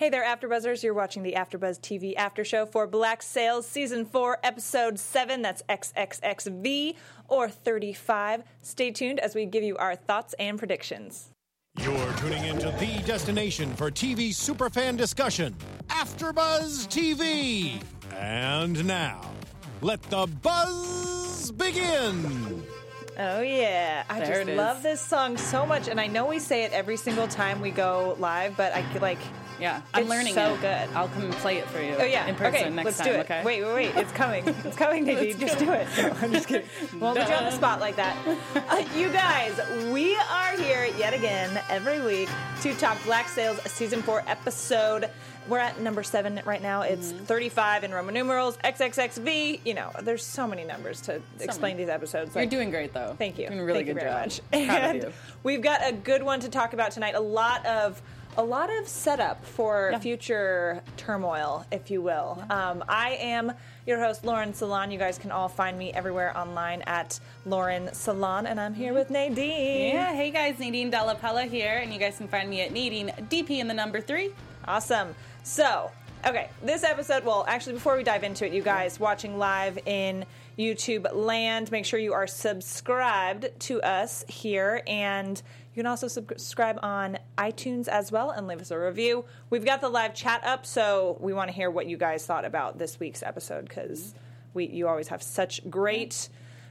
Hey there, AfterBuzzers! You're watching the AfterBuzz TV After Show for Black Sails Season Four, Episode Seven. That's XXXV or 35. Stay tuned as we give you our thoughts and predictions. You're tuning into the destination for TV superfan discussion, AfterBuzz TV. And now, let the buzz begin. Oh yeah, I There just love this song so much, and I know we say it every single time we go live, but I like. Yeah, I'm It's learning so it. good. I'll come and play it for you. Oh yeah, in person okay, next let's time. do it. Okay. Wait, wait, wait! It's coming. It's coming, Nadine. Just do it. No, I'm just kidding. Won't put you on the spot like that. Uh, you guys, we are here yet again every week to talk Black Sails season four episode. We're at number seven right now. It's Mm-hmm. 35 in Roman numerals. XXXV. You know, there's so many numbers to explain many. these episodes. You're Like- doing great though. Thank you. Doing a really Thank good you very job. much. And we've got a good one to talk about tonight. A lot of a lot of setup for Yeah. future turmoil, if you will. Um, I am your host, Lauren Salon. You guys can all find me everywhere online at Lauren Salon, and I'm here with Nadine. Yeah, hey guys, Nadine Dellapella here, and you guys can find me at Nadine DP in the number three. Awesome. So, okay, this episode, well, actually, before we dive into it, you guys watching live in YouTube land, make sure you are subscribed to us here and. You can also subscribe on iTunes as well and leave us a review. We've got the live chat up, so we want to hear what you guys thought about this week's episode because we you always have such great,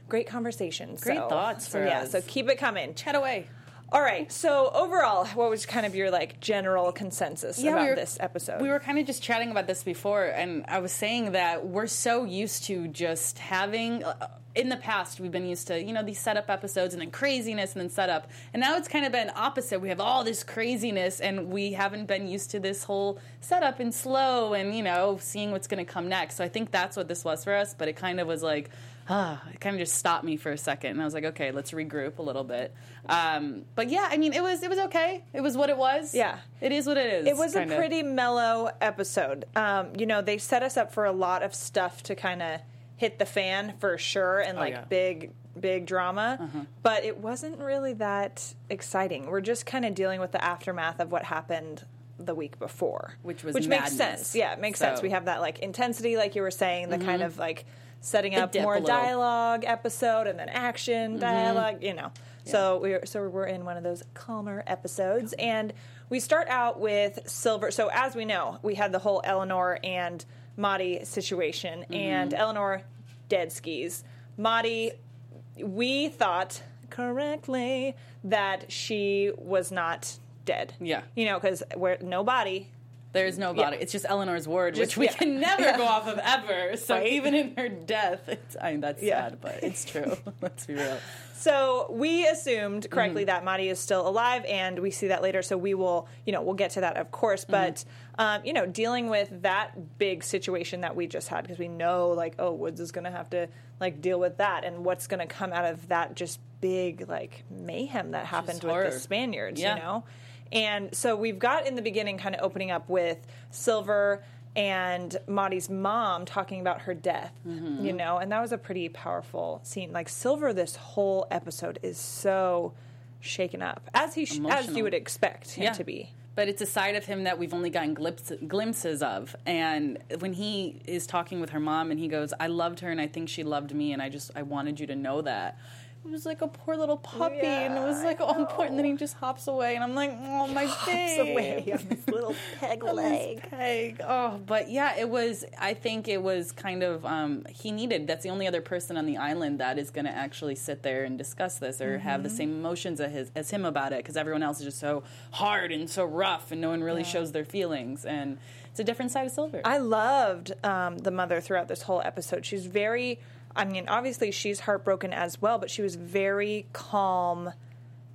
great conversations. Great so, thoughts so for yeah, us. so keep it coming. Chat away. All right. So overall, what was kind of your like general consensus about we were, this episode? We were kind of just chatting about this before, and I was saying that we're so used to just having. Uh, in the past, we've been used to you know these setup episodes and then craziness and then setup, and now it's kind of been opposite. We have all this craziness, and we haven't been used to this whole setup and slow and you know seeing what's going to come next. So I think that's what this was for us. But it kind of was like. Ah, it kind of just stopped me for a second, and I was like, "Okay, let's regroup a little bit." Um, but yeah, I mean, it was it was okay. It was what it was. Yeah. it is what it is. It was kinda. a pretty mellow episode. Um, you know, they set us up for a lot of stuff to kind of hit the fan for sure, and like yeah. Uh-huh. big, big drama. But it wasn't really that exciting. We're just kind of dealing with the aftermath of what happened the week before, Which was which makes sense. Yeah, it makes So- Mm-hmm. sense. We have that like intensity, like you were saying, the kind of like setting up more. Mm-hmm. dialogue episode and then action dialogue. You know, so we're so we're in one of those calmer episodes, and we start out with Silver. So as we know, we had the whole Eleanor and Maddie situation, Mm-hmm. and Eleanor dead skis. Maddie, we thought correctly that she was not dead. Yeah. you know, because we're no body. There's no body. Yeah. It's just Eleanor's word, Just- which we yeah. can never Yeah. go off of ever. So Right. even in her death, it's, I mean that's sad, but it's true. Let's be real. So we assumed Mm-hmm. correctly that Maddie is still alive, and we see that later. So we will, you know, we'll get to that, of course. Mm-hmm. But um, you know, dealing with that big situation that we just had, because we know, like, oh, Woodes is going to have to like deal with that, and what's going to come out of that just big like mayhem that happened with the Spaniards, you know. And so we've got in the beginning kind of opening up with Silver and Maddie's mom talking about her death, Mm-hmm. you know, and that was a pretty powerful scene. Like Silver, this whole episode is so shaken up, as he sh- as you would expect him Yeah. to be. But it's a side of him that we've only gotten glimpse, glimpses of. And when he is talking with her mom and he goes, I loved her and I think she loved me and I just, I wanted you to know that. It was like a poor little puppy and it was like on point and then he just hops away and I'm like, oh my face. hops babe. his little peg leg, Peg. Oh, but yeah, it was. I think it was kind of um, he needed. That's the only other person on the island that is going to actually sit there and discuss this or have the same emotions as, his, as him about it because everyone else is just so hard and so rough and no one really shows their feelings and it's a different side of Silver. I loved um, the mother throughout this whole episode. She's very, I mean, obviously she's heartbroken as well, but she was very calm,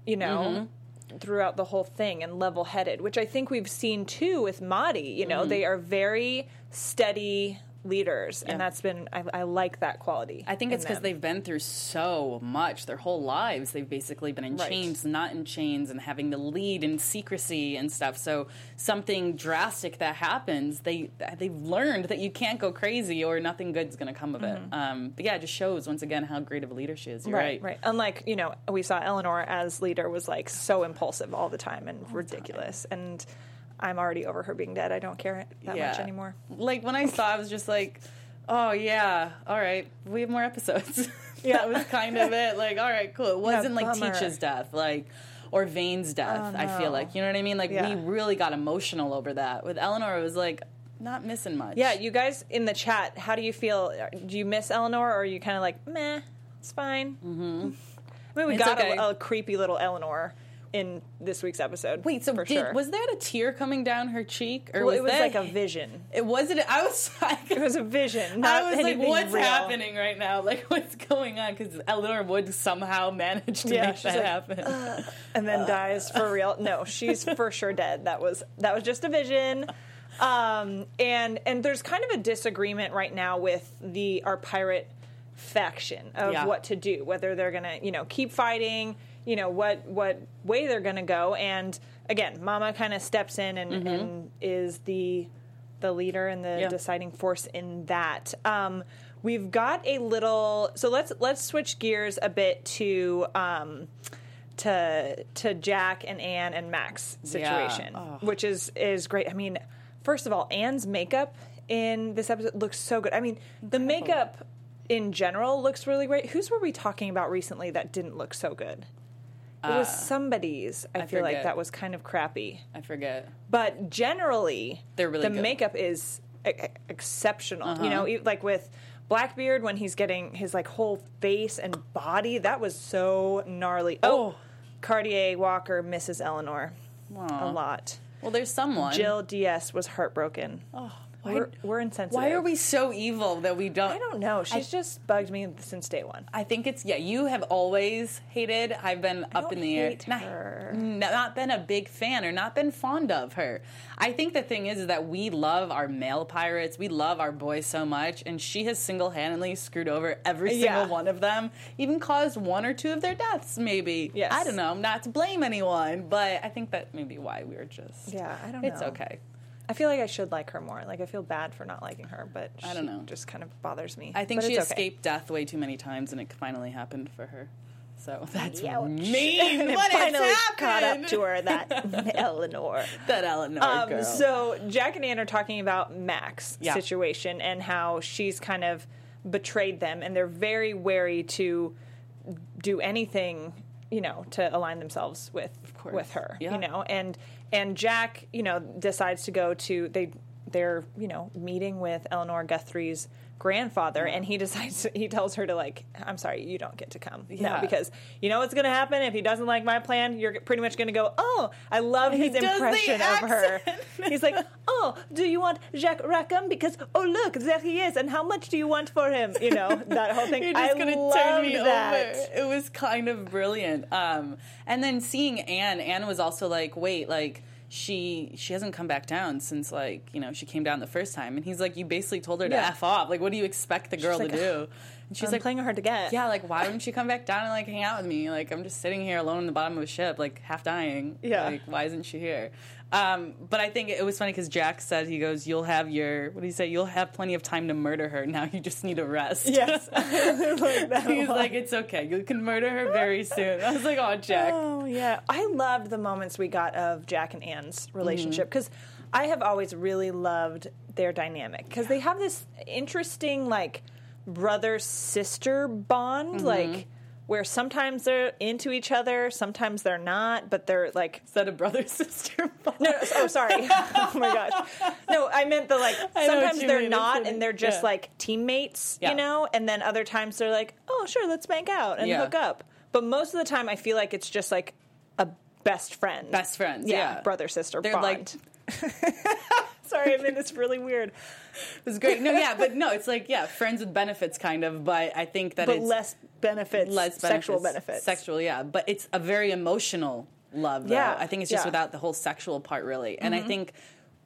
you know, mm-hmm. throughout the whole thing and level headed, which I think we've seen too with Maddie. You know, mm-hmm. they are very steady leaders, Yeah. and that's been, I, I like that quality. I think it's because they've been through so much their whole lives. They've basically been in Right. chains, not in chains, and having to lead in secrecy and stuff. So something drastic that happens, they they've learned that you can't go crazy or nothing good's going to come of it. Um, but yeah, it just shows once again how great of a leader she is. You're Right, right. right. Unlike, you know, we saw Eleanor as leader was like so impulsive all the time and ridiculous. And I'm already over her being dead. I don't care that much anymore. Like when I saw, I was just like, "Oh yeah, all right, we have more episodes." Yeah. that was kind of it. Like, all right, cool. It wasn't like bummer. Teach's death, like or Vane's death. Oh, I feel like you know what I mean. Like Yeah. we really got emotional over that. With Eleanor, it was like not missing much. Yeah, you guys in the chat, how do you feel? Do you miss Eleanor, or are you kind of like, meh, it's fine? Mm-hmm. I mean, we It's got okay. a, a creepy little Eleanor in this week's episode. Wait, so for did, sure. was that a tear coming down her cheek, or well, was it was that- like a vision. It wasn't. I was like, It was a vision. I was like, what's real. happening right now? Like, what's going on? Because Eleanor would somehow manage to Yeah, make that like, happen. and then dies for real. No, she's for sure dead. That was that was just a vision. Um, and and there's kind of a disagreement right now with the our pirate faction of Yeah. what to do, whether they're gonna you know keep fighting, you know what what way they're gonna go. And again, Mama kind of steps in and, and is the the leader and the Mm-hmm. Yeah. deciding force in that. Um, we've got a little. So let's let's switch gears a bit to. Um, to to Jack and Anne and Max situation, Yeah. Oh. which is is great. I mean, first of all, Anne's makeup in this episode looks so good. I mean, the makeup in general looks really great. Whose were we talking about recently that didn't look so good? It was somebody's. I, Uh, I feel like forget. that was kind of crappy. I forget. But generally, They're really the good. Uh-huh. makeup is e- exceptional. You know, e- like with Blackbeard when he's getting his like whole face and body, that was so gnarly. Oh, Oh. Cartier Walker misses Eleanor a Aw. lot. Well, there's someone. Jill DS was heartbroken. Why- we're, we're insensitive. Why are we so evil that we don't? I don't know. She's just bugged me since day one. I think it's yeah. You have always hated. I've been up don't in the air. hate Not, not been a big fan or not been fond of her. I think the thing is, is that we love our male pirates. We love our boys so much, and she has single handedly screwed over every single Yeah. one of them. Even caused one or two of their deaths. Maybe. Yes. I don't know. Not to blame anyone, but I think that maybe why we were just. Yeah, I don't It's know. okay. I feel like I should like her more. Like I feel bad for not liking her, but I don't know. Just kind of bothers me. I think But she it's okay. escaped death way too many times, and it finally happened for her. So that's Ouch. mean. what finally caught up to her that Eleanor. that Eleanor Um, girl. so Jack and Anne are talking about Mac's Yeah. situation and how she's kind of betrayed them, and they're very wary to do anything, you know, to align themselves with with her. Yeah. You know, and and Jack, you know, decides to go to they they're you know meeting with Eleanor Guthrie's grandfather and he decides he tells her to like i'm sorry you don't get to come no Yeah. because you know what's going to happen if he doesn't like my plan you're pretty much going to go oh i love He his the impression of her. He's like, "Oh, do you want Jack Rackham? Because oh look, there he is, and how much do you want for him? You know that whole thing. You're just I gonna love turn me that. over. It was kind of brilliant. Um, and then seeing Anne, Anne was also like, wait, like she she hasn't come back down since like you know she came down the first time, and he's like, you basically told her to Yeah. f off. Like, what do you expect the girl like, to do? And she's I'm like, playing hard to get. yeah, like why wouldn't she come back down and like hang out with me? Like I'm just sitting here alone in the bottom of a ship, like half dying. Yeah. like why isn't she here? Um, but I think it was funny because Jack said he goes, "You'll have your what do you say? You'll have plenty of time to murder her. Now you just need a rest." Yes, like He's like, "It's okay. You can murder her very soon." I was like, "Oh, Jack." Oh yeah, I loved the moments we got of Jack and Anne's relationship because I have always really loved their dynamic because they have this interesting like brother sister bond, like where sometimes they're into each other, sometimes they're not, but they're like Is that a brother sister? No, no, oh, sorry. oh my gosh. No, I meant the like. I know what Sometimes they're mean. not, and they're just yeah. like teammates, Yeah. you know. And then other times they're like, oh, sure, let's bank out and Yeah. hook up. But most of the time, I feel like it's just like a best friend, Best friends, yeah, yeah. brother sister. They're bond. like- sorry, I mean it's really weird, It was great. No, yeah, but no, it's like yeah, friends with benefits, kind of. But I think that but it's less benefits, less sexual benefits. benefits, Sexual, yeah. But it's a very emotional love, though. Yeah, I think it's just yeah. without the whole sexual part, really. And I think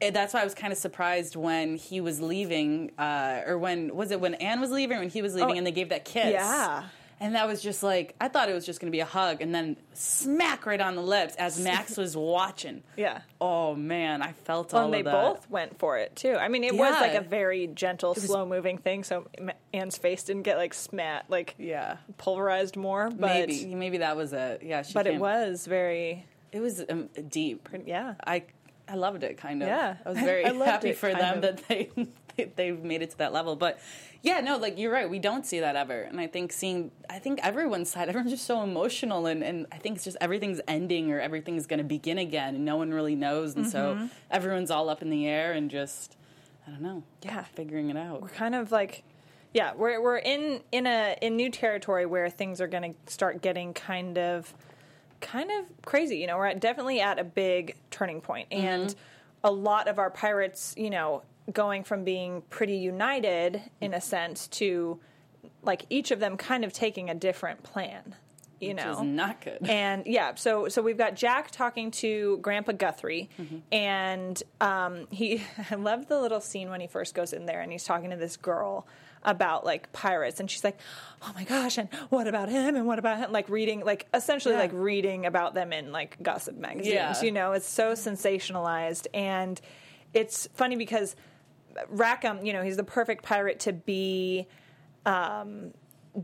eh, that's why I was kind of surprised when he was leaving, uh, or when, was it when Anne was leaving or when he was leaving Oh, and they gave that kiss? yeah. And that was just like, I thought it was just going to be a hug and then smack right on the lips as Max was watching. Yeah. Oh, man, I felt Well, all and they both went for it too. I mean, it was like a very gentle, slow-moving thing, so Anne's face didn't get like smat, like Yeah. pulverized more. But maybe, maybe that was it. Yeah, she but it was very It was um, deep. yeah. I I loved it. Kind of. Yeah. I was very I happy it, for them of. that they they- they've made it to that level. But yeah, no, like you're right. We don't see that ever, and I think seeing I think everyone's side, everyone's just so emotional, and and I think it's just everything's ending or everything's going to begin again, and no one really knows, and Mm-hmm. so everyone's all up in the air and just I don't know. Yeah. figuring it out. we're kind of like yeah we're, we're in in a in new territory where things are going to start getting kind of kind of crazy you know we're at, definitely at a big turning point. Mm-hmm. And a lot of our pirates you know going from being pretty united in a sense to like each of them kind of taking a different plan you Which know is not good. and yeah, so so we've got Jack talking to Grandpa Guthrie, and um, he I love the little scene when he first goes in there and he's talking to this girl about like pirates, and she's like, "Oh my gosh!" and what about him? And what about him? Like reading, like essentially Yeah. like reading about them in like gossip magazines. Yeah. You know, it's so sensationalized, and it's funny because Rackham, you know, he's the perfect pirate to be um,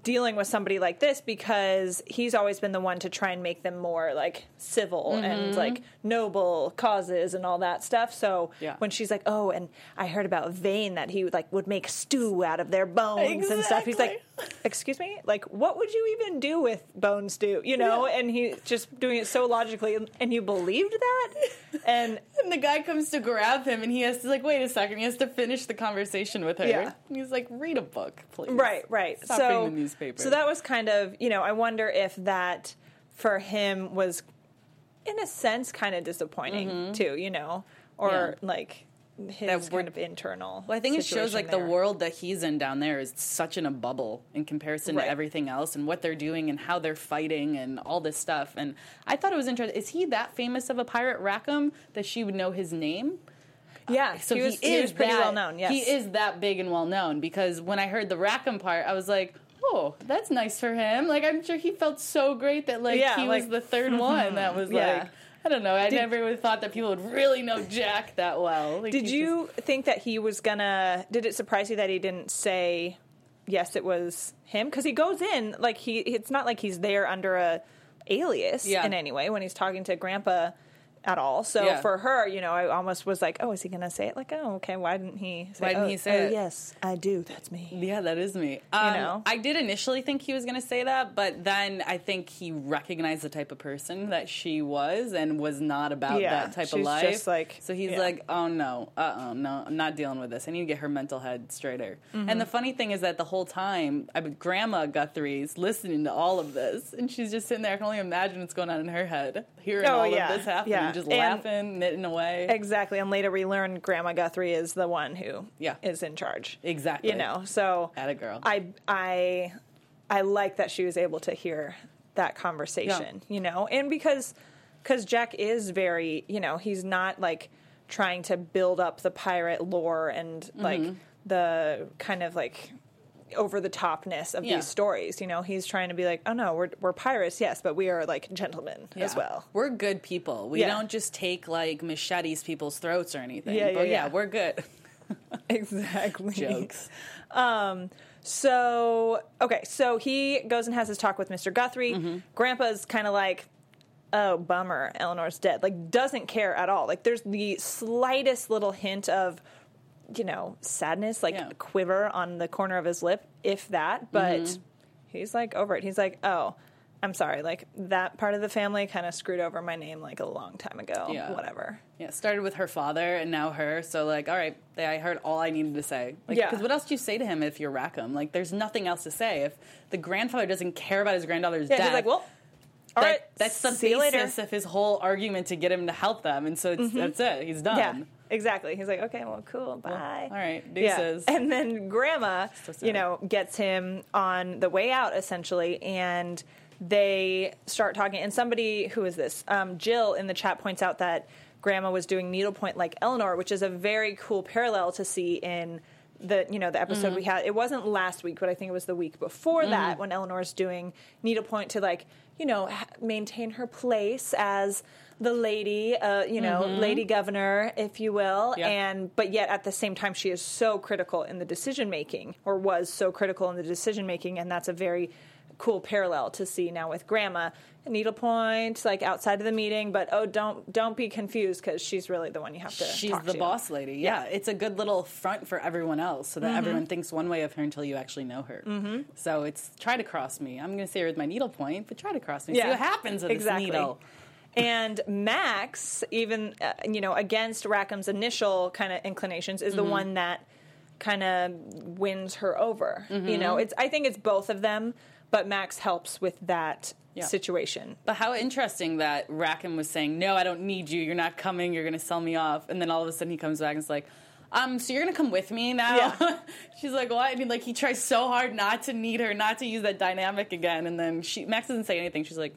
dealing with somebody like this because he's always been the one to try and make them more like civil Mm-hmm. and like noble causes and all that stuff. So Yeah. when she's like, "Oh, and I heard about Vane that he like would make stew out of their bones and stuff," he's like, "Excuse me, like what would you even do with bone stew?" You know, and he's just doing it so logically, and you believed that, and And the guy comes to grab him, and he has to like wait a second. He has to finish the conversation with her. Yeah. And he's like, "Read a book, please." Right, right. Stop so, newspaper. so that was kind of, you know, I wonder if that for him was, in a sense, kind of disappointing too, you know, or Mm-hmm. Yeah. like his That kind of internal. Well, I think it shows like there. the world that he's in down there is such in a bubble in comparison Right. to everything else and what they're doing and how they're fighting and all this stuff. And I thought it was interesting. Is he that famous of a pirate, Rackham, that she would know his name? Yeah, So he was, he, he is was pretty that- well known. Yes, he is that big and well known because when I heard the Rackham part, I was like. Oh, that's nice for him. Like I'm sure he felt so great that like Yeah, he like- was the third one that was Yeah. like I don't know. I never would thought that people would really know Jack that well. Like, Did you think that he was gonna? Did it surprise you that he didn't say yes? It was him because he goes in like he. It's not like he's there under a alias Yeah. in any way when he's talking to Grandpa at all. So Yeah. for her, you know, I almost was like, oh, is he gonna say it? Like, oh, okay. Why didn't he? Say, Why didn't oh, he say oh, it? Yes, I do. That's me. Yeah, that is me. Um, know? I did initially think he was going to say that, but then I think he recognized the type of person that she was and was not about Yeah, that type of life. just like- so he's yeah. like, "Oh no, uh, uh no, I'm not dealing with this. I need to get her mental head straighter." Mm-hmm. And the funny thing is that the whole time, I mean, Grandma Guthrie's listening to all of this, and she's just sitting there. I can only imagine what's going on in her head, hearing Oh, all yeah, of this happen, yeah. Just laughing, knitting away. Exactly. And later we learn Grandma Guthrie is the one who Yeah. is in charge. Exactly. You know, so Atta girl. I I I like that she was able to hear that conversation, you know, and because because Jack is very, you know, he's not like trying to build up the pirate lore and like Mm-hmm. the kind of like over the topness of Yeah. these stories. You know, he's trying to be like, oh no, we're we're pirates, yes, but we are like gentlemen as well. We're good people. We Yeah. don't just take like machetes people's throats or anything. Yeah, yeah, but yeah. we're good. Exactly. Jokes. Um, So okay, so he goes and has his talk with Mr. Guthrie. Mm-hmm. Grandpa's kind of like, "Oh, bummer, Eleanor's dead." Like, doesn't care at all. Like, there's the slightest little hint of, you know, sadness, like Yeah. a quiver on the corner of his lip, if that. But Mm-hmm. he's like over it. He's like, "Oh." I'm sorry, like that part of the family kind of screwed over my name like a long time ago. Yeah. Whatever. Yeah, started with her father and now her. So like, all right, I heard all I needed to say. Like, Yeah. Because what else do you say to him if you're Rackham? Like, there's nothing else to say. If the grandfather doesn't care about his granddaughter's Yeah, death, he's like, well, all that- right, that's the see you later. basis of his whole argument to get him to help them. And so it's, that's it. He's done. Yeah, exactly. He's like, okay, well, cool, bye. All right, Yeah. deuces. And then grandma, So you know, gets him on the way out essentially, and they start talking. And somebody who is this? Um, Jill in the chat points out that grandma was doing needlepoint like Eleanor, which is a very cool parallel to see in the you know the episode Mm-hmm. we had. It wasn't last week, but I think it was the week before that when Eleanor's doing needlepoint to like you know ha- maintain her place as the lady, uh, you know, lady governor, if you will, Mm-hmm. Yeah. and but yet at the same time she is so critical in the decision making or was so critical in the decision making and that's a very cool parallel to see now with grandma needlepoint like outside of the meeting but oh don't don't be confused because she's really the one you have to She's the to. boss lady. Yeah. it's a good little front for everyone else, so that Mm-hmm. everyone thinks one way of her until you actually know her. Mm-hmm. So it's try to cross me. I'm going to say her with my needlepoint but try to cross me. See what happens with exactly. this needle. And Max, even uh, you know, against Rackham's initial kind of inclinations, is the Mm-hmm. one that kind of wins her over. Mm-hmm. You know, it's I think it's both of them, but Max helps with that Yeah. situation. But how interesting that Rackham was saying, "No, I don't need you. You're not coming. You're going to sell me off." And then all of a sudden he comes back and is like, "Um, so you're going to come with me now?" Yeah. She's like, "What?" I mean, like he tries so hard not to need her, not to use that dynamic again, and then she Max doesn't say anything. She's like,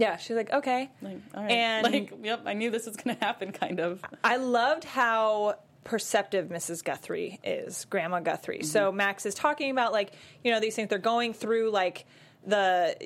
Yeah, she's like, okay. like all right, And- like, yep, I knew this was going to happen, kind of. I loved how perceptive Mrs. Guthrie is, Grandma Guthrie. Mm-hmm. So Max is talking about like, you know, these things they're going through like the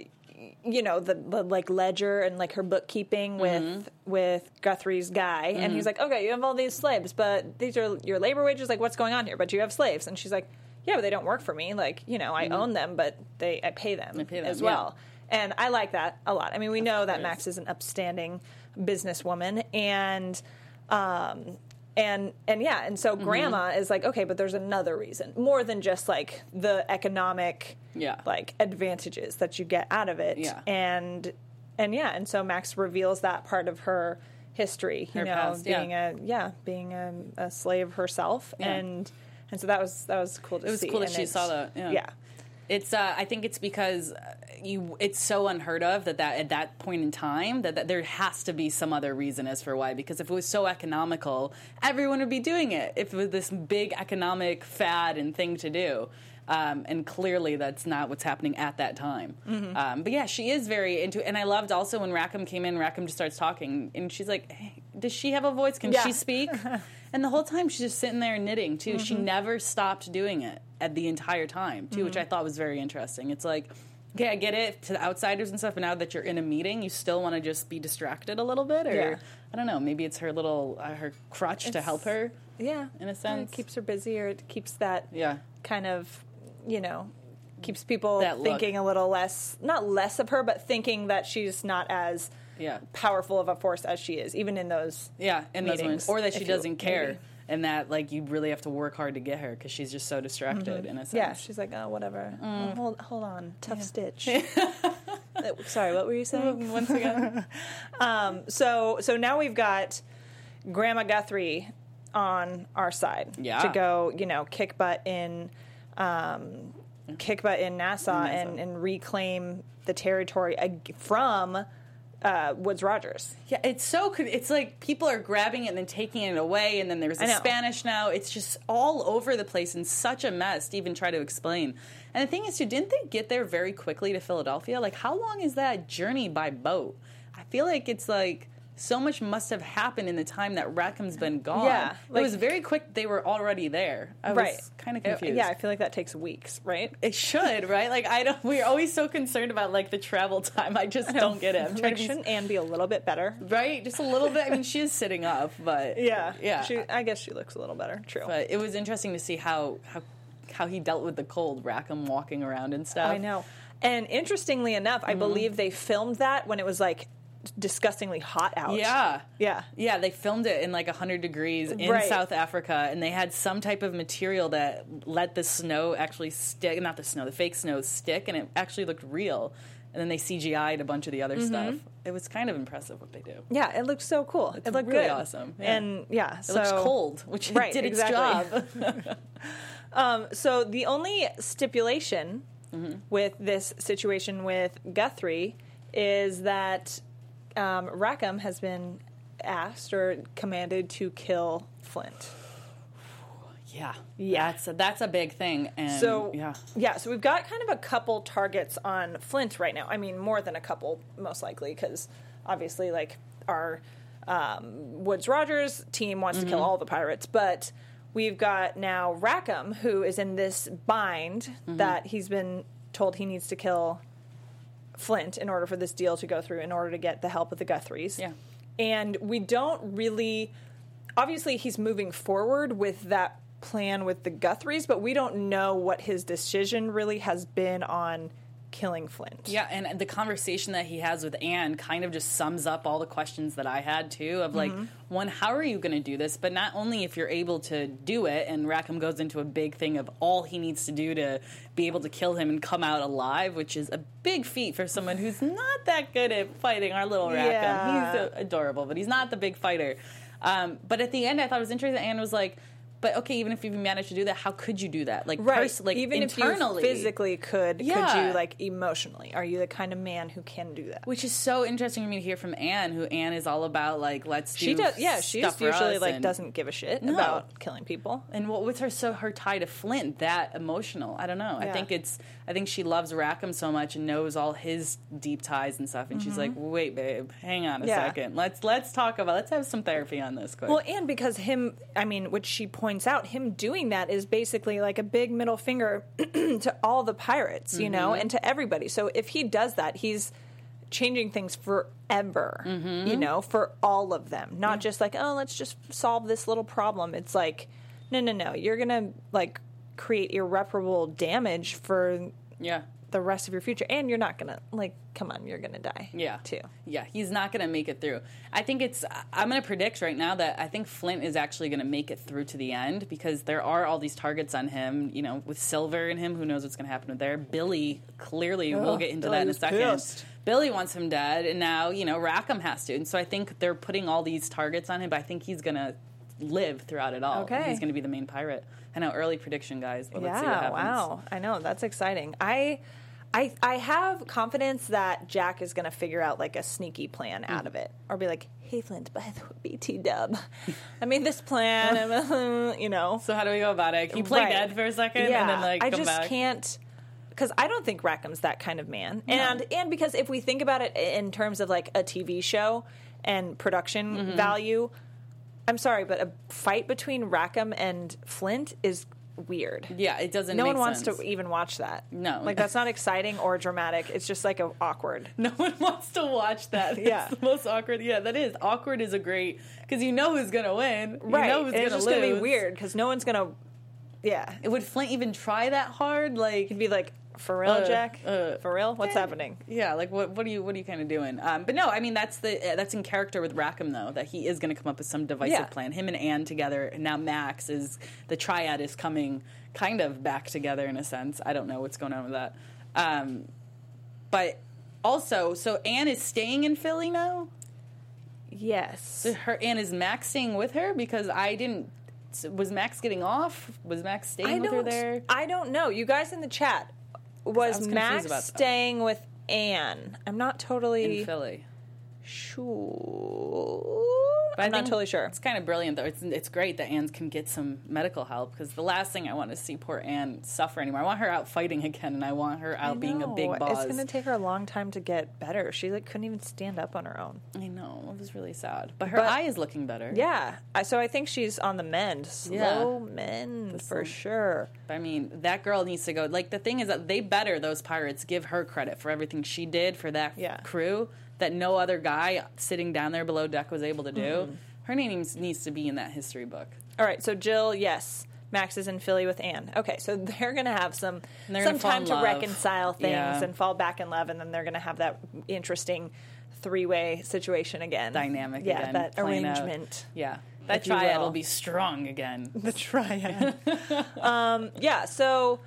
you know, the, the like ledger and like her bookkeeping with Mm-hmm. with Guthrie's guy. And he's like, Okay, you have all these slaves, but these are your labor wages, like what's going on here? But you have slaves and she's like, Yeah, but they don't work for me. Like, you know, I own them, but they I pay them, Mm-hmm. I pay them, as yeah. And I like that a lot. I mean, we know that. Max is an upstanding businesswoman, and um, and and yeah, and so Mm-hmm. Grandma is like, okay, but there's another reason, more than just like the economic, Yeah. like advantages that you get out of it, Yeah. and and yeah, and so Max reveals that part of her history, you Her know, past, yeah. being a yeah, being a, a slave herself, Yeah. and and so that was that was cool to It was see. cool that and she saw that, yeah. yeah. It's. Uh, I think it's because you. It's so unheard of that, that at that point in time that, that there has to be some other reason as for why. Because if it was so economical, everyone would be doing it. If it was this big economic fad and thing to do. Um, and clearly, that's not what's happening at that time. Mm-hmm. Um, but yeah, she is very into. And I loved also when Rackham came in. Rackham just starts talking, and she's like, hey, "Does she have a voice? Can Yeah. she speak?" and the whole time she's just sitting there knitting too. She Mm-hmm. never stopped doing it at the entire time too, which I thought was very interesting. It's like, okay, I get it to the outsiders and stuff, but now that you're in a meeting, you still want to just be distracted a little bit, or Yeah. I don't know, maybe it's her little uh, her crutch to help her. Yeah, In a sense, It keeps her busy, or it keeps that Yeah, kind of, you know, keeps people That look. thinking a little less, not less of her, but thinking that she's not as yeah, powerful of a force as she is, even in those. yeah, in those Meetings, moments, or that she doesn't care. maybe. And that, like, you really have to work hard to get her because she's just so distracted. In a sense, Yeah, she's like, oh, whatever. Mm. Oh, hold, hold on, tough stitch. Uh, Sorry, what were you saying? Once again, So, so now we've got Grandma Guthrie on our side Yeah. to go, you know, kick butt in, um, kick butt in Nassau, Nassau. and, and reclaim the territory from uh, Woodes Rogers. Yeah, it's so. It's like people are grabbing it and then taking it away, and then there's know. Spanish now. It's just all over the place and such a mess to even try to explain. And the thing is, too, didn't they get there very quickly to Philadelphia? Like, how long is that journey by boat? I feel like it's like so much must have happened in the time that Rackham's been gone. Yeah, it was very quick. They were already there. I right. was kind of confused. Yeah, I feel like that takes weeks, right? It should, right? Like I don't. We're always so concerned about like the travel time. I just don't get it. Like, be shouldn't Anne be a little bit better? right just a little bit i mean she is sitting up but Yeah, yeah She, I guess she looks a little better. True. but it was interesting to see how how how he dealt with the cold rackham walking around and stuff I know. And interestingly enough, Mm-hmm. I believe they filmed that when it was like disgustingly hot out. yeah Yeah. yeah they filmed it in like 100 degrees in Right. south africa and they had some type of material that let the snow actually stick not the snow the fake snow stick and it actually looked real and then they cgi'd a bunch of the other Mm-hmm. stuff it was kind of impressive what they do Yeah, it looked so cool. it looked really good. awesome, yeah. And yeah, it so looks cold which Right, did its exactly. job So the only stipulation Mm-hmm. with this situation with Guthrie is that um, Rackham has been asked or commanded to kill Flint. yeah Yeah. that's a, that's a big thing and So yeah yeah, so we've got kind of a couple targets on Flint right now. I mean, more than a couple, most likely, because obviously, like our um, Woodes Rogers team wants to kill all the pirates, but we've got now Rackham, who is in this bind that he's been told he needs to kill Flint in order for this deal to go through, in order to get the help of the Guthries. Yeah. And we don't really. Obviously, he's moving forward with that plan with the Guthries, but we don't know what his decision really has been on killing Flint. Yeah, and the conversation that he has with Anne kind of just sums up all the questions that I had too. Of like, Mm-hmm. one, how are you going to do this? But not only if you're able to do it, and Rackham goes into a big thing of all he needs to do to be able to kill him and come out alive, which is a big feat for someone who's not that good at fighting. Our little Rackham, Yeah. he's adorable, but he's not the big fighter. Um, but at the end, I thought it was interesting. that Anne was like. But okay, even if you've managed to do that, how could you do that? Like, Right. pers- like Even internally, if you physically could, could you like emotionally? Are you the kind of man who can do that? Which is so interesting for me to hear from Anne, who Anne is all about like let's do She does. Yeah, she's usually like doesn't give a shit No. about killing people. And what was her so her tie to Flint that emotional? I don't know. I think it's I think she loves Rackham so much and knows all his deep ties and stuff. And she's like, wait, babe, hang on a Mm-hmm. Yeah. second. Let's let's talk about let's have some therapy on this quick. Well, and because him, I mean, which she points out, him doing that is basically like a big middle finger to all the pirates, you know, and to everybody. So if he does that, he's changing things forever, mm-hmm. you know, for all of them. Not just like, oh, let's just solve this little problem. It's like, no, no, no. You're going to like create irreparable damage for yeah. The rest of your future. And you're not going to, like, come on, you're going to die. Yeah. Too. Yeah, he's not going to make it through. I think it's, I'm going to predict right now that I think Flint is actually going to make it through to the end because there are all these targets on him, you know, with Silver and him, who knows what's going to happen with there. Billy, clearly, we'll get into Billy that in a second. pissed. Billy wants him dead, and now, you know, Rackham has to. And so I think they're putting all these targets on him, but I think he's going to live throughout it all. Okay. He's going to be the main pirate. I know, early prediction, guys. But let's see what yeah, happens. wow. I know that's exciting. I, I, I have confidence that Jack is going to figure out like a sneaky plan Mm. out of it, or be like, "Hey, Flint, by the way, BT Dub, I made this plan," you know. So how do we go about it? Can you play Right. dead for a second yeah, and then like I just back? can't because I don't think Rackham's that kind of man, and and because if we think about it in terms of like a TV show and production Mm-hmm. value, I'm sorry, but a fight between Rackham and Flint is weird. Yeah, it doesn't. No one wants sense. to even watch that. No. like that's not exciting or dramatic. It's just like a, awkward. No one wants to watch that. Yeah. It's the most awkward. Yeah, that is. Awkward is a great because you know who's gonna win. Right? You know who's and it's gonna just lose. gonna be weird because no one's gonna. Yeah, it Would Flint even try that hard? Like, it'd be like for real, Uh, Jack. uh, for real, what's happening? yeah, like what? What are you? What are you kind of doing? Um, but no, I mean that's the uh, that's in character with Rackham though that he is going to come up with some divisive Yeah. plan. Him and Anne together, and now Max is the triad is coming kind of back together in a sense. I don't know what's going on with that. Um, but also, so Anne is staying in Philly now. Yes. her and is Max staying with her because I didn't. Was Max getting off? Was Max staying I with her there? I don't know. You guys in the chat was, Max staying with Anne? I'm not totally in Philly. sure. I'm not totally sure. It's kind of brilliant though. It's it's great that Anne can get some medical help because the last thing I want to see poor Anne suffer anymore. I want her out fighting again, and I want her out being a big boss. It's going to take her a long time to get better. She like couldn't even stand up on her own. I know it was really sad, but her But- eye is looking better. Yeah, I, so I think she's on the mend. Slow mend for sure. I mean, that girl needs to go. Like the thing is that they better those pirates give her credit for everything she did for that Yeah. crew that no other guy sitting down there below deck was able to do. Mm-hmm. Her name needs, to be in that history book. All right, so Jill, yes. Max is in Philly with Anne. Okay, so they're going to have some some time to reconcile things Yeah. and fall back in love, and then they're going to have that interesting three way situation again. Dynamic yeah, again, that out. arrangement. Yeah, that triad will. will be strong again. The triad. um, yeah, so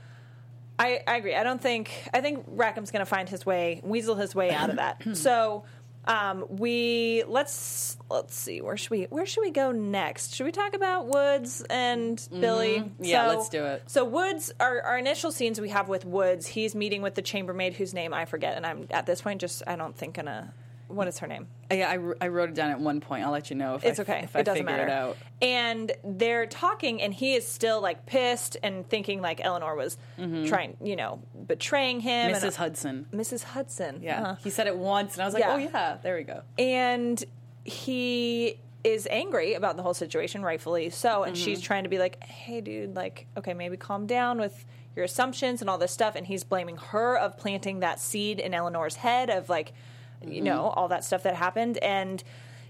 I, I agree. I don't think I think Rackham's going to find his way, weasel his way out of that. so um, we let's let's see where should we where should we go next? Should we talk about Woodes and Billy? Mm-hmm. Yeah, So- let's do it. So Woodes, our, our initial scenes we have with Woodes, he's meeting with the chambermaid whose name I forget, and I'm at this point just I don't think gonna. What is her name? Yeah, I, I wrote it down at one point. I'll let you know if It's I, okay. if I it doesn't matter. it out. And they're talking, and he is still like pissed and thinking like Eleanor was trying, you know, betraying him. Mrs. And, Hudson. Mrs. Hudson. Yeah, uh-huh. he said it once, and I was like, Yeah. "Oh yeah, there we go." And he is angry about the whole situation, rightfully so. And she's trying to be like, hey, dude, like, okay, maybe calm down with your assumptions and all this stuff. And he's blaming her of planting that seed in Eleanor's head of like, you mm-hmm. know, all that stuff that happened. And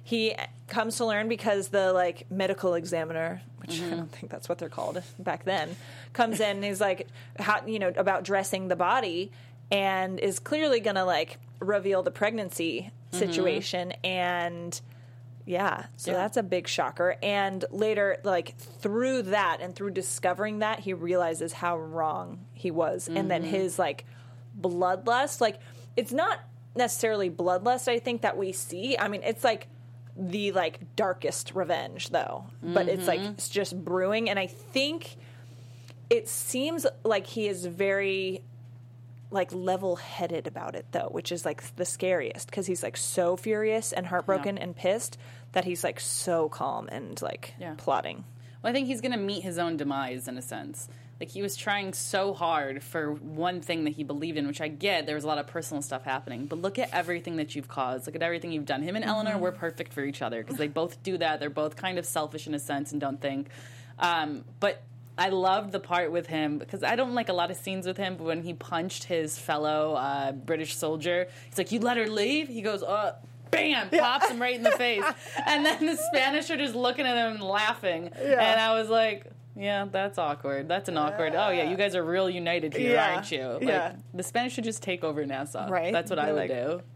he comes to learn because the like medical examiner, which I mm-hmm. don't think that's what they're called back then, comes in and he's like, how, you know, about dressing the body. and is clearly gonna like reveal the pregnancy mm-hmm. situation and yeah so Yeah. that's a big shocker and later like through that and through discovering that he realizes how wrong he was and then his like bloodlust like it's not necessarily bloodlust i think that we see. I mean it's like the like darkest revenge though. But it's like mm-hmm. it's just brewing. And i think it seems like he is very like level-headed about it though which is like the scariest. Because he's like so furious and heartbroken Yeah. and pissed that he's like so calm and like Yeah. plotting Well, I think he's going to meet his own demise in a sense. Like he was trying so hard for one thing that he believed in, which I get. There was a lot of personal stuff happening, but look at everything that you've caused. Look at everything you've done. Him and Eleanor were perfect for each other because they both do that. They're both kind of selfish in a sense and don't think. Um, but I loved the part with him because I don't like a lot of scenes with him. But when he punched his fellow uh, British soldier, he's like, "You let her leave." He goes, "Uh." Bam! Pops him right in the face, and then the Spanish are just looking at him and laughing. And I was like, "Yeah, that's awkward. That's an awkward. Oh yeah, you guys are real united here, Yeah. aren't you? Like, Yeah. The Spanish should just take over Nassau. Right. That's what I They're would like-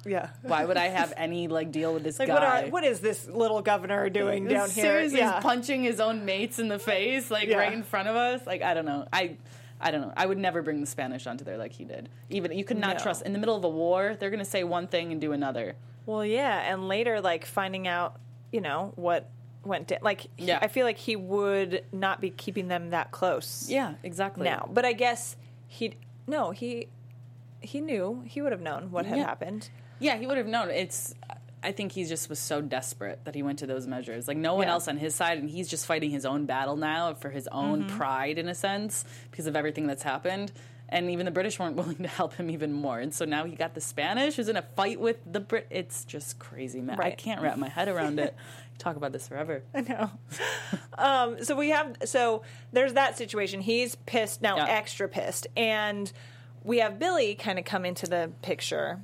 do. yeah Why would I have any like deal with this like guy? what are what is this little governor doing down here Seriously, yeah he's punching his own mates in the face, like Yeah. right in front of us. Like I don't know. I I don't know. I would never bring the Spanish onto there like he did. Even you could not No. trust in the middle of a war. They're going to say one thing and do another. Well, yeah, and later, like finding out, you know, what went down. Like, he- Yeah. I feel like he would not be keeping them that close Yeah, exactly. now. But I guess he no, he he knew he would have known what had Yeah. happened. Yeah, he would have known. It's. I think he just was so desperate that he went to those measures. Like no one Yeah. else on his side, and he's just fighting his own battle now for his own Mm-hmm. pride, in a sense, because of everything that's happened. And even the British weren't willing to help him even more. And so now he got the Spanish, who's in a fight with the Brit. It's just crazy, man. I can't wrap my head around it. Talk about this forever. I know. um, so we have so there's that situation. He's pissed now, Yeah. extra pissed, and we have Billy kind of come into the picture,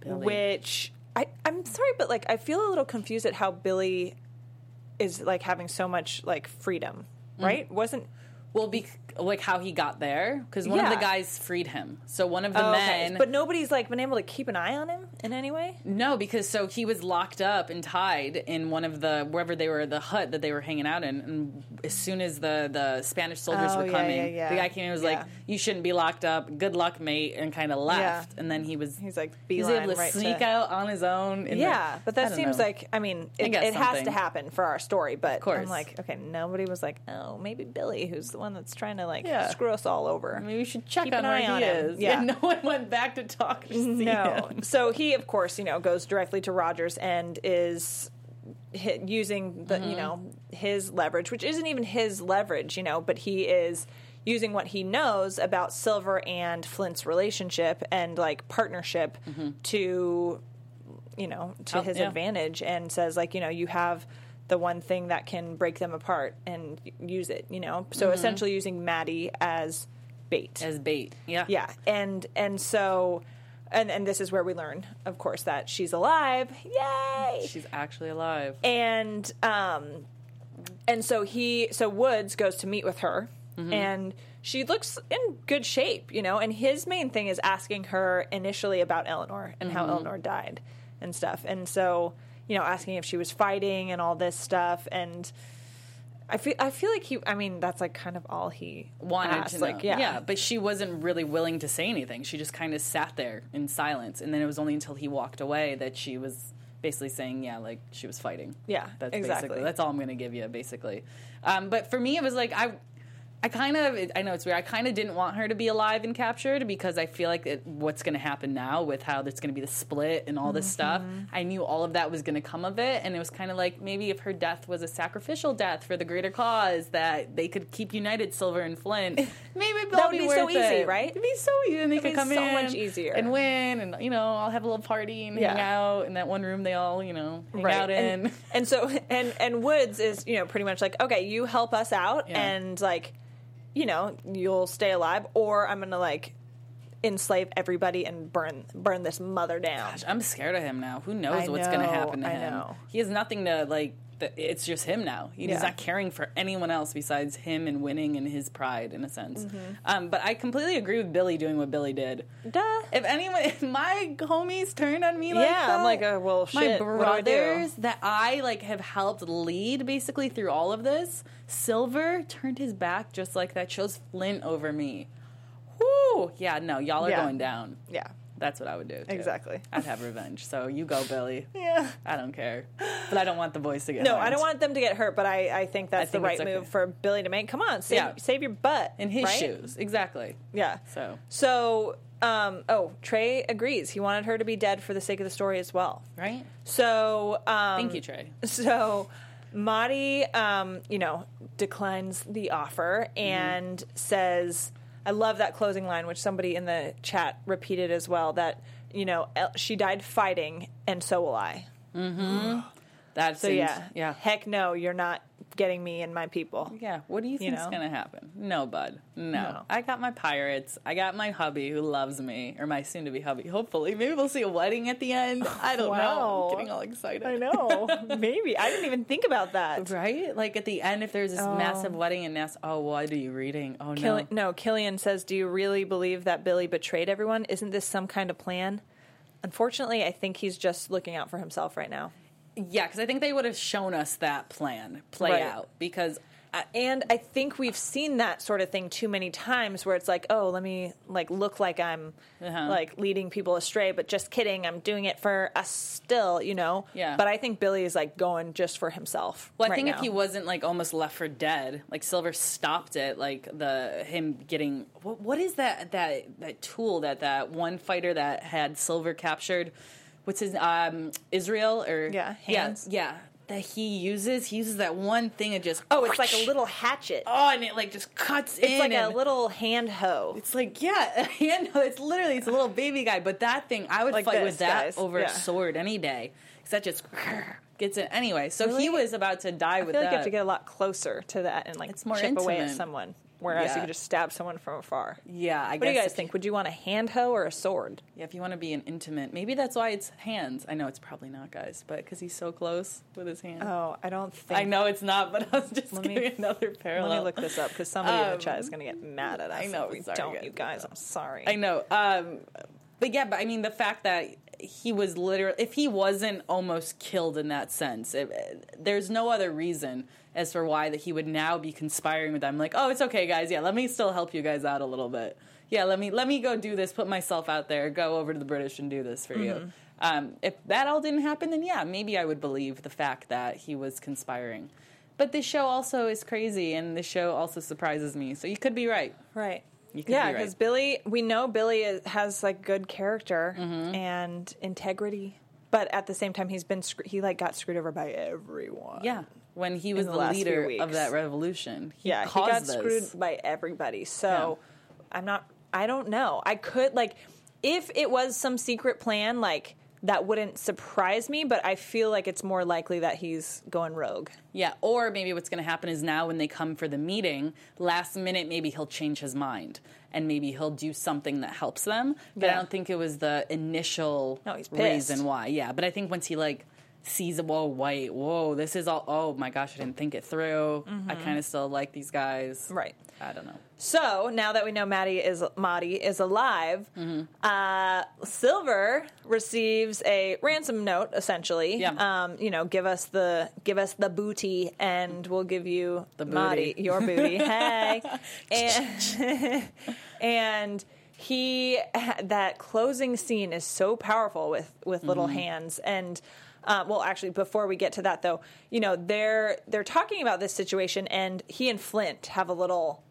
Billy. which I I'm sorry, but like I feel a little confused at how Billy is like having so much like freedom. Mm. Right? Wasn't Well, be like how he got there, because one of the guys freed him. So one of the Oh, okay. men, but nobody's like been able to keep an eye on him in any way. No, because so he was locked up and tied in one of the wherever they were the hut that they were hanging out in. And as soon as the the Spanish soldiers Oh, were coming, yeah, yeah. the guy came in and was Yeah. like, "You shouldn't be locked up. Good luck, mate," and kind of left. And then he was He's like he was able to right sneak to, out on his own. in the- Yeah, but that seems know. like I mean it, guess it has to happen for our story. But course. I'm like, okay, nobody was like, oh, maybe Billy, who's the one that's trying to like Yeah. screw us all over. maybe we should check Keep on an where eye he on him. is. Yeah. no one went back to talk or see No. him. so he, of course, you know, goes directly to Rogers and is hit, using the, Mm-hmm. you know, his leverage, which isn't even his leverage, you know, but he is using what he knows about Silver and Flint's relationship and like partnership to, you know, to Oh, his yeah. advantage and says like, you know, you have the one thing that can break them apart and use it, you know. So essentially using Maddie as bait Mm-hmm. as bait. Yeah, yeah and and so and and this is where we learn of course that she's alive yay She's actually alive. and um and so he so woods goes to meet with her Mm-hmm. and she looks in good shape you know and his main thing is asking her initially about eleanor and Mm-hmm. how eleanor died and stuff and so you know asking if she was fighting and all this stuff and I feel I feel like he I mean that's like kind of all he wanted asked. to like know. yeah but she wasn't really willing to say anything. She just kind of sat there in silence, and then it was only until he walked away that she was basically saying, "Yeah, like she was fighting." Yeah, that's exactly. basically that's all I'm going to give you, basically. Um, but for me, it was like I. I kind of, I know it's weird. I kind of didn't want her to be alive and captured because I feel like it, what's going to happen now with how there's going to be the split and all this stuff. Mm-hmm. I knew all of that was going to come of it, and it was kind of like maybe if her death was a sacrificial death for the greater cause, that they could keep united, Silver and Flint. Maybe That would be, be so easy, it. right? It'd be so easy, and they could be come so in much easier. and win, and you know, I'll have a little party and hang out in that one room they all you know hang out in. And, and so and and Woodes is you know pretty much like okay, you help us out Yeah. and like you know you'll stay alive, or I'm gonna like enslave everybody and burn burn this mother down. Gosh, I'm scared of him now. Who knows I what's going to happen to I him? know. He has nothing to like. It's just him now. He's Yeah. not caring for anyone else besides him and winning and his pride, in a sense. Um, but I completely agree with Billy doing what Billy did. Duh. If anyone, if my homies turned on me like Yeah, that, I'm like, uh, well, my shit, what do I brothers that I like have helped lead basically through all of this. Silver turned his back just like that. Chose Flint over me. Whoo! Yeah, no, y'all are Yeah. going down. Yeah. That's what I would do. too. Exactly. I'd have revenge. So you go, Billy. Yeah. I don't care, but I don't want the boys to get. No, harmed. I don't want them to get hurt, but I, I think that's think the right okay. move for Billy to make. Come on, save, Yeah. save your butt. in his right? shoes. Exactly. Yeah. So So, um, oh, Trey agrees. He wanted her to be dead for the sake of the story as well. right. So, um, Thank you, Trey. So, Madi, um, you know, declines the offer and says, I love that closing line, which somebody in the chat repeated as well that, you know, she died fighting, and so will I. Mm-hmm. That So, seems, yeah. yeah. Heck no, you're not getting me and my people. Yeah, what do you think's know? gonna happen? No, bud. No. No. I got my pirates. I got my hubby who loves me, or my soon-to-be hubby. Hopefully, maybe we'll see a wedding at the end. I don't know. I'm getting all excited. I know. Maybe. I didn't even think about that. right? Like at the end, if there's this Oh. massive wedding and Ness, oh, what are you reading? Oh no, Kill- no, Killian says, Do you really believe that Billy betrayed everyone? Isn't this some kind of plan? Unfortunately, I think he's just looking out for himself right now. Yeah, because I think they would have shown us that plan play Right. out because. I, And I think we've seen that sort of thing too many times where it's like, oh, let me like look like I'm Uh-huh. like leading people astray, but just kidding, I'm doing it for us still, you know? Yeah. But I think Billy is like going just for himself. Well, I right think if he wasn't like almost left for dead, like Silver stopped it, like the him getting what, what is that that that tool that that one fighter that had Silver captured? What's his um Israel or Yeah, hands. Yeah, yeah, that he uses. He uses that one thing and just Oh, it's like a little hatchet. oh, and it like just cuts it's in. like a little hand hoe. It's like yeah, a hand. Hoe. It's literally it's a little baby guy, but that thing I would Like fight this, with that guys. over Yeah. a sword any day because that just gets it anyway. So Really? he was about to die I with feel like that. you have to get a lot closer to that and like It's more chip away at someone. Whereas Yeah. you could just stab someone from afar. yeah, I What guess. do you guys think? Would you want a hand hoe or a sword? Yeah, if you want to be an intimate, maybe that's why it's hands. I know it's probably not, guys, but because he's so close with his hand. Oh, I don't think. I know it's not, but I was just Let me- giving another parallel. Let me look this up because somebody in the Um, chat is going to get mad at us. I know, if we sorry, don't, guys. you guys. I'm sorry. I know. Um, but yeah, but I mean, the fact that he was literally, if he wasn't almost killed in that sense, if, there's no other reason as for why that he would now be conspiring with them. Like, oh, it's okay, guys. Yeah, let me still help you guys out a little bit. Yeah, let me let me go do this. Put myself out there. Go over to the British and do this for Mm-hmm. you. Um, if that all didn't happen, then yeah, maybe I would believe the fact that he was conspiring. But this show also is crazy, and this show also surprises me. So you could be right. Right. Yeah, be right. because Billy, we know Billy is, has like good character Mm-hmm. and integrity, but at the same time, he's been scr- he like got screwed over by everyone. Yeah, when he was the the, leader of that revolution, he yeah, he got this. screwed by everybody. So I'm not. I don't know. I could like if it was some secret plan, like that wouldn't surprise me. But I feel like it's more likely that he's going rogue. Yeah, or maybe what's going to happen is now when they come for the meeting, last minute maybe he'll change his mind and maybe he'll do something that helps them. But I don't think it was the initial No, reason why. Yeah, but I think once he like sees, a whoa, white whoa, this is all. Oh my gosh, I didn't think it through. I kind of still like these guys. Mm-hmm. Right. I don't know. So now that we know Madi is Madi is alive, Mm-hmm. uh, Silver receives a ransom note. Essentially, Yeah. um, you know, give us the give us the booty, and we'll give you The Madi booty. your booty. hey, and and he that closing scene is so powerful with with little Mm-hmm. hands and. Uh, well, actually, before we get to that, though, you know they're they're talking about this situation, and he and Flint have a little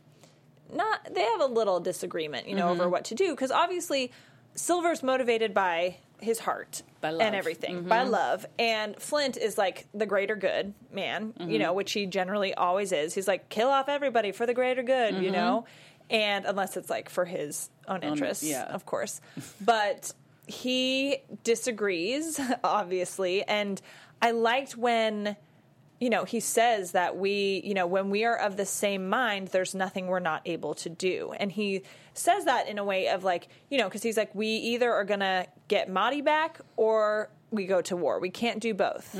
not they have a little disagreement, you know, Mm-hmm. over what to do because obviously Silver's motivated by his heart By love. and everything by love, and Flint is like the greater good man, Mm-hmm. you know, which he generally always is. He's like kill off everybody for the greater good, you know, and unless it's like for his own interests, yeah. of course, but he disagrees obviously, and I liked when you know, he says that we, you know, when we are of the same mind, there's nothing we're not able to do. And he says that in a way of like, you know, because he's like, we either are going to get Madi back or we go to war. We can't do both.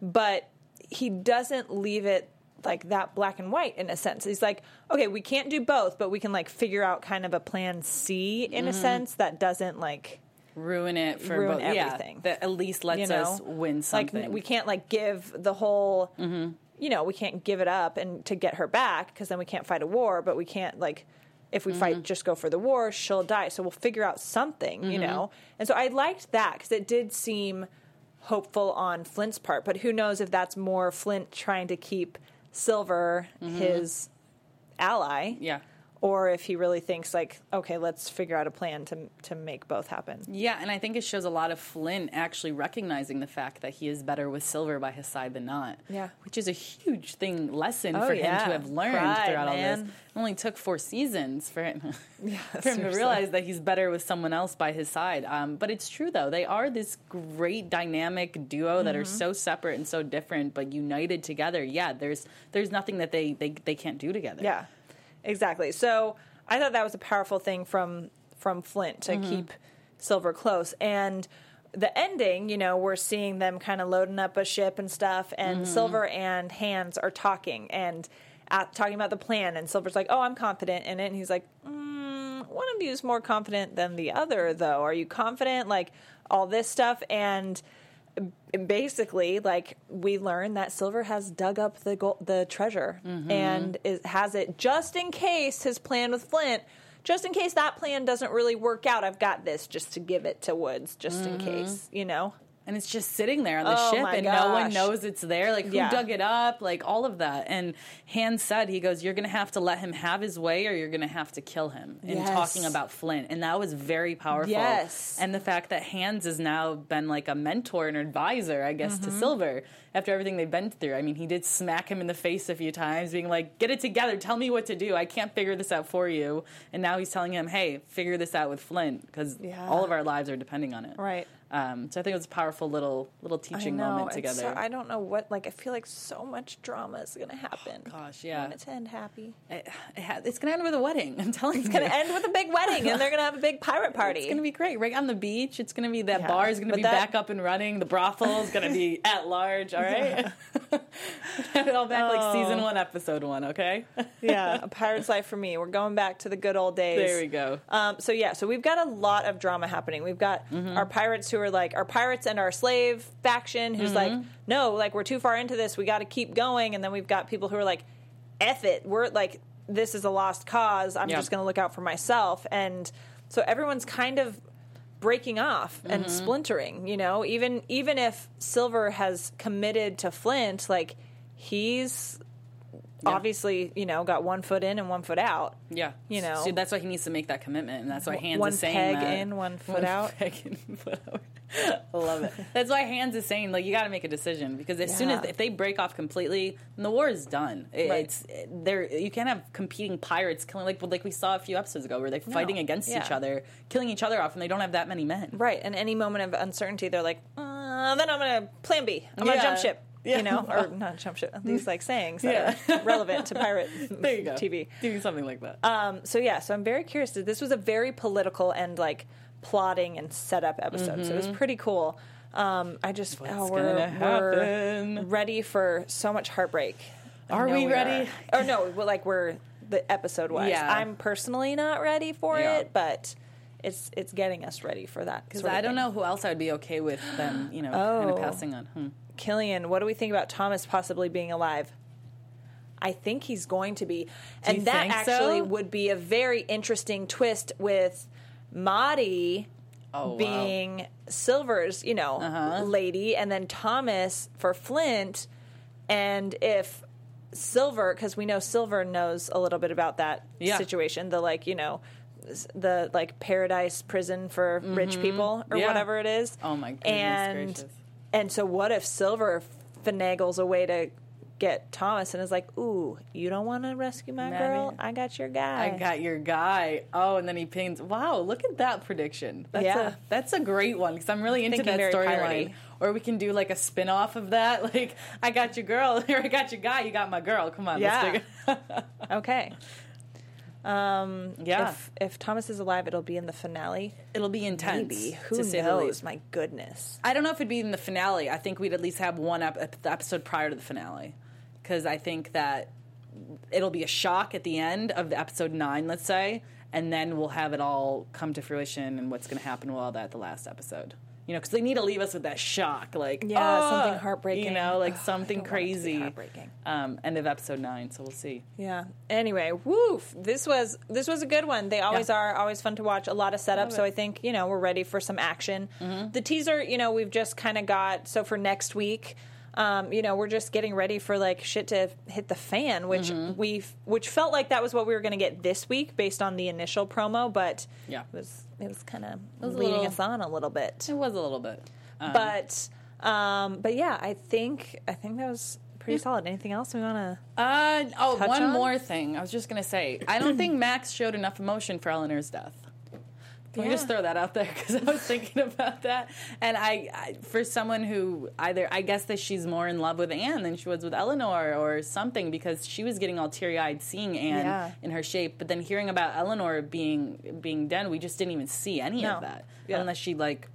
But he doesn't leave it like that black and white in a sense. He's like, okay, we can't do both, but we can like figure out kind of a plan C in Mm-hmm. a sense that doesn't like ruin it for Ruin both. everything. Yeah, that at least lets you know us win something. Like we can't like give the whole, Mm-hmm. you know, we can't give it up and to get her back because then we can't fight a war. But we can't like if we Mm-hmm. fight just go for the war, she'll die. So we'll figure out something, you Mm-hmm. know. And so I liked that because it did seem hopeful on Flint's part. But who knows if that's more Flint trying to keep Silver his ally, yeah. Or if he really thinks like, okay, let's figure out a plan to to make both happen. Yeah, and I think it shows a lot of Flint actually recognizing the fact that he is better with Silver by his side than not. Yeah. Which is a huge thing lesson Oh, for him yeah. to have learned Pride, throughout all this. It only took four seasons for him, for him to realize that he's better with someone else by his side. Um, but it's true though; they are this great dynamic duo that are Mm-hmm. so separate and so different, but united together. Yeah, there's there's nothing that they they, they can't do together. Yeah, exactly. So I thought that was a powerful thing from from Flint to keep Silver close and. The ending, you know, we're seeing them kind of loading up a ship and stuff, and Silver and Hands are talking and at, talking about the plan. And Silver's like, "Oh, I'm confident in it," and he's like, mm, "One of you is more confident than the other, though. Are you confident?" Like all this stuff, and basically like we learn that silver has dug up the gold, the treasure mm-hmm. and is, has it just in case his plan with flint just in case that plan doesn't really work out i've got this just to give it to Woodes just in mm-hmm. case you know and it's just sitting there on the Oh ship and no one knows it's there. Like who Yeah. dug it up? Like all of that. And Hands said he goes you're gonna have to let him have his way or you're gonna have to kill him. In Yes. talking about flint. And that was very powerful. Yes. and the fact that Hands has now been like a mentor and advisor i guess Mm-hmm. to silver after everything they've been through. I mean he did smack him in the face a few times being like get it together. Tell me what to do. I can't figure this out for you. And now he's telling him hey figure this out with flint because Yeah. all of our lives are depending on it. Right um, so I think it was a powerful little little teaching know, moment together. so- i don't know what like i feel like so much drama is gonna happen Gosh, I yeah, want it to end happy it, it ha- it's gonna end with a wedding. I'm telling you, it's gonna end with a big wedding and they're gonna have a big pirate party It's gonna be great, right on the beach. It's gonna be that Yeah, bar is gonna be that- back up and running. The brothel is gonna be at large. All right, have it all back like Oh. season one, episode one. Okay, yeah a pirate's life for me we're going back to the good old days there we go. Um, so yeah, so we've got a lot of drama happening. We've got Mm-hmm. our pirates who are like our pirates and our slave faction who's like, Mm-hmm. no, like we're too far into this. We got to keep going. And then we've got people who are like, F it. We're like, this is a lost cause. I'm Yeah. just going to look out for myself. And so everyone's kind of breaking off and Mm-hmm. splintering. You know, even even if Silver has committed to Flint, like he's. Obviously, you know, got one foot in and one foot out. Yeah, You know. so that's why he needs to make that commitment, and that's why Hands one is saying peg that. in, one foot out. peg in, one foot out. I love it. That's why Hands is saying like you got to make a decision because as soon as if they break off completely, then the war is done. It- Right. It's there. You can't have competing pirates killing like like we saw a few episodes ago where they're fighting against yeah. each other, killing each other off, and they don't have that many men. Right. And any moment of uncertainty, they're like, uh, then I'm going to plan B. I'm going to jump ship. Yeah. You know, or not jump ship. These like sayings that Yeah. are relevant to pirate There you go. TV. Doing something like that. Um, so yeah, so I'm very curious. This was a very political and like plotting and setup episode. So it was pretty cool. Um, I just oh, we're, we're ready for so much heartbreak. Are know we ready? Are. Or no, we're like we're the episode wise. Yeah. I'm personally not ready for Yeah. it, but it's it's getting us ready for that. Because I don't thing. know who else I'd be okay with them, you know, kind Oh. of passing on. Hmm. Killian, what do we think about Thomas possibly being alive? I think he's going to be. And that actually so? would be a very interesting twist with Madi Oh, wow. being Silver's, you know, Uh-huh. lady, and then Thomas for Flint. And if Silver, because we know Silver knows a little bit about that Yeah. situation, the like, you know, the like paradise prison for rich people or Mm-hmm. Yeah. whatever it is. Oh my goodness and gracious. And so what if Silver finagles a way to get Thomas and is like, "Ooh, you don't want to rescue my Madi, girl? I got your guy." I got your guy. Oh, and then he pings. Wow, look at that prediction. That's Yeah. a that's a great one because I'm really into Thinking that storyline. Or we can do like a spin off of that. Like, I got your girl, or I got your guy, you got my girl. Come on, Yeah. let's do it. Okay. Um, yeah. If, if Thomas is alive, it'll be in the finale. It'll be intense. Maybe. Who to say the knows? My goodness. I don't know if it'd be in the finale. I think we'd at least have one ep- episode prior to the finale, because I think that it'll be a shock at the end of the episode nine, let's say, and then we'll have it all come to fruition and what's going to happen with all that at the last episode. You know, because they need to leave us with that shock, like Yeah, "Ah," something heartbreaking. You know, like I something don't want it to be crazy. heartbreaking. Um, end of episode nine, so we'll see. Yeah. Anyway, woof. This was this was a good one. They always Yeah. are always fun to watch. A lot of setup. So. I think you know we're ready for some action. Mm-hmm. The teaser, you know, we've just kind of got. So for next week. Um, you know, we're just getting ready for like shit to hit the fan, which Mm-hmm. we which felt like that was what we were going to get this week based on the initial promo, but Yeah. it was it was kind of leading little- us on a little bit. It was a little bit. Um, But um, but yeah, I think I think that was pretty solid. Anything else we want to? Uh, oh, one on? more thing. I was just gonna say, I don't think Max showed enough emotion for Eleanor's death. Can we just throw that out there because I was thinking about that, and I, I, for someone who either I guess that she's more in love with Anne than she was with Eleanor or something because she was getting all teary eyed seeing Anne Yeah. in her shape, but then hearing about Eleanor being being dead, we just didn't even see any No. of that Yeah. unless she like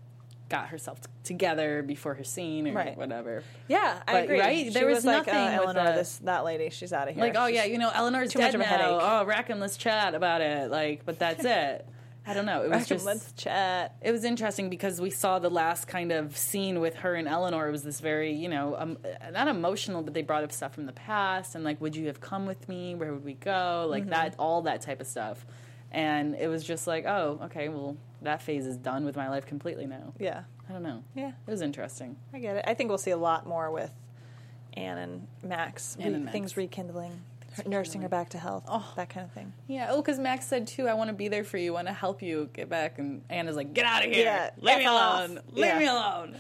got herself t- together before her scene or Right. whatever. Yeah, I agree. right? She There was like, nothing uh, with Eleanor, this that lady, she's out of here. Like, oh yeah, you know, Eleanor's too dead much of a now. headache. Oh, Rackham, let's chat about it. Like, but that's it. I don't know. It was just let's chat. it was interesting because we saw the last kind of scene with her and Eleanor. It was this very, you know, um, not emotional, but they brought up stuff from the past and like, would you have come with me? Where would we go? Like that, all that type of stuff. And it was just like, oh, okay, well, that phase is done with my life completely now. Yeah, I don't know. yeah, It was interesting. I get it. I think we'll see a lot more with Anne and Max. Anne and Max. Things rekindling, nursing her back to health, Oh. that kind of thing. Yeah. Oh, because Max said too, I want to be there for you. Want to help you get back. And Anna's like, get out of here. Yeah, Leave me off. alone. Leave Yeah. me alone.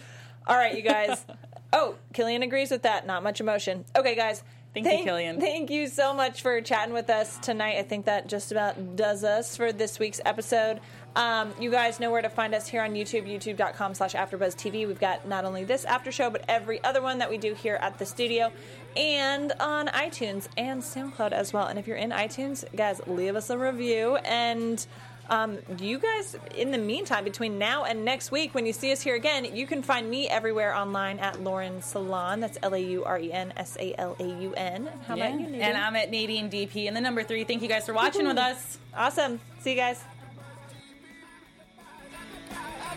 All right, you guys. oh, Killian agrees with that. Not much emotion. Okay, guys. Thank you, Killian. Thank you so much for chatting with us tonight. I think that just about does us for this week's episode. Um, you guys know where to find us here on YouTube, youtube.com slash AfterBuzzTV. We've got not only this after show, but every other one that we do here at the studio and on iTunes and SoundCloud as well. And if you're in iTunes, guys, leave us a review and um, you guys, in the meantime, between now and next week, when you see us here again, you can find me everywhere online at Lauren Salaun. That's L A U R E N S A L A U N. How about you, Nadine? And I'm at Nadine DP and the number three. Thank you guys for watching with us. awesome. See you guys.